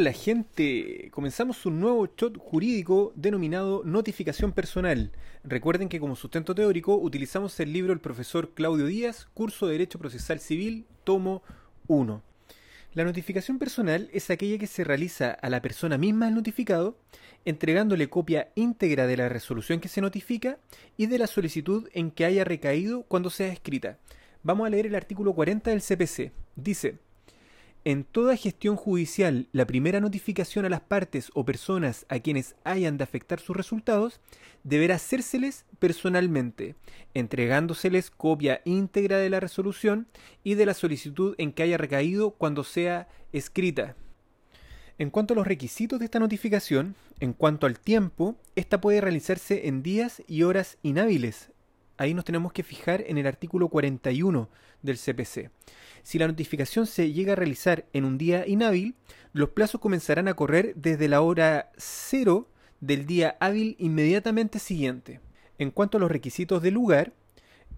Hola gente, comenzamos un nuevo shot jurídico denominado notificación personal. Recuerden que como sustento teórico utilizamos el libro del profesor Claudio Díaz, curso de Derecho Procesal Civil, tomo 1. La notificación personal es aquella que se realiza a la persona misma del notificado, entregándole copia íntegra de la resolución que se notifica y de la solicitud en que haya recaído cuando sea escrita. Vamos a leer el artículo 40 del CPC. Dice, en toda gestión judicial, la primera notificación a las partes o personas a quienes hayan de afectar sus resultados deberá hacérseles personalmente, entregándoseles copia íntegra de la resolución y de la solicitud en que haya recaído cuando sea escrita. En cuanto a los requisitos de esta notificación, en cuanto al tiempo, esta puede realizarse en días y horas inhábiles. Ahí nos tenemos que fijar en el artículo 41 del CPC. Si la notificación se llega a realizar en un día inhábil, los plazos comenzarán a correr desde la hora cero del día hábil inmediatamente siguiente. En cuanto a los requisitos del lugar,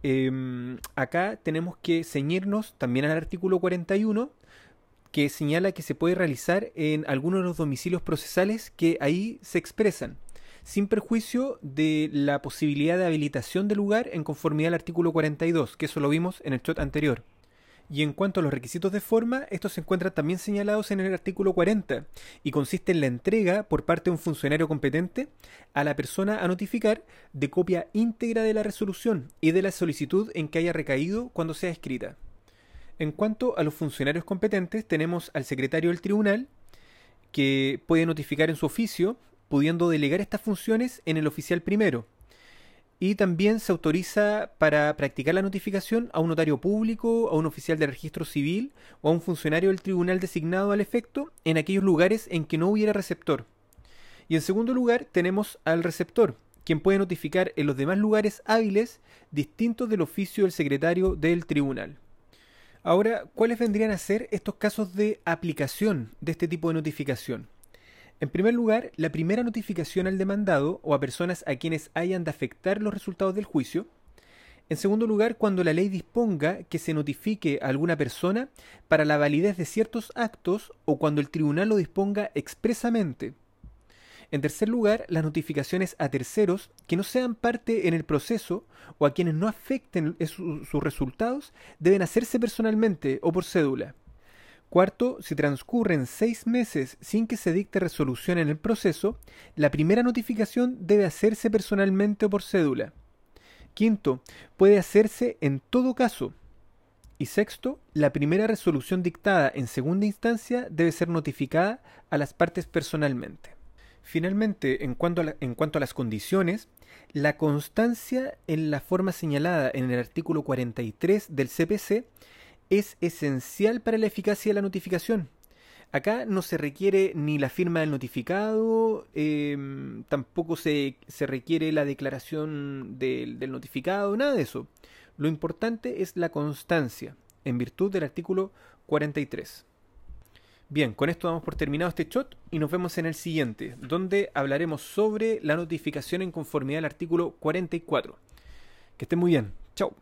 em, acá tenemos que ceñirnos también al artículo 41 que señala que se puede realizar en algunos de los domicilios procesales que ahí se expresan, sin perjuicio de la posibilidad de habilitación del lugar en conformidad al artículo 42, que eso lo vimos en el shot anterior. Y en cuanto a los requisitos de forma, estos se encuentran también señalados en el artículo 40 y consiste en la entrega por parte de un funcionario competente a la persona a notificar de copia íntegra de la resolución y de la solicitud en que haya recaído cuando sea escrita. En cuanto a los funcionarios competentes, tenemos al secretario del tribunal, que puede notificar en su oficio, pudiendo delegar estas funciones en el oficial primero, y también se autoriza para practicar la notificación a un notario público, a un oficial de registro civil o a un funcionario del tribunal designado al efecto en aquellos lugares en que no hubiera receptor. Y en segundo lugar tenemos al receptor, quien puede notificar en los demás lugares hábiles distintos del oficio del secretario del tribunal. Ahora, ¿cuáles vendrían a ser estos casos de aplicación de este tipo de notificación? En primer lugar, la primera notificación al demandado o a personas a quienes hayan de afectar los resultados del juicio. En segundo lugar, cuando la ley disponga que se notifique a alguna persona para la validez de ciertos actos o cuando el tribunal lo disponga expresamente. En tercer lugar, las notificaciones a terceros que no sean parte en el proceso o a quienes no afecten sus resultados deben hacerse personalmente o por cédula. Cuarto, si transcurren seis meses sin que se dicte resolución en el proceso, la primera notificación debe hacerse personalmente o por cédula. Quinto, puede hacerse en todo caso. Y sexto, la primera resolución dictada en segunda instancia debe ser notificada a las partes personalmente. Finalmente, en cuanto a, en cuanto a las condiciones, la constancia en la forma señalada en el artículo 43 del CPC es esencial para la eficacia de la notificación. Acá no se requiere ni la firma del notificado, em, tampoco se, requiere la declaración del, del notificado, nada de eso. Lo importante es la constancia, en virtud del artículo 43. Bien, con esto damos por terminado este shot y nos vemos en el siguiente, donde hablaremos sobre la notificación en conformidad al artículo 44. Que estén muy bien. Chao.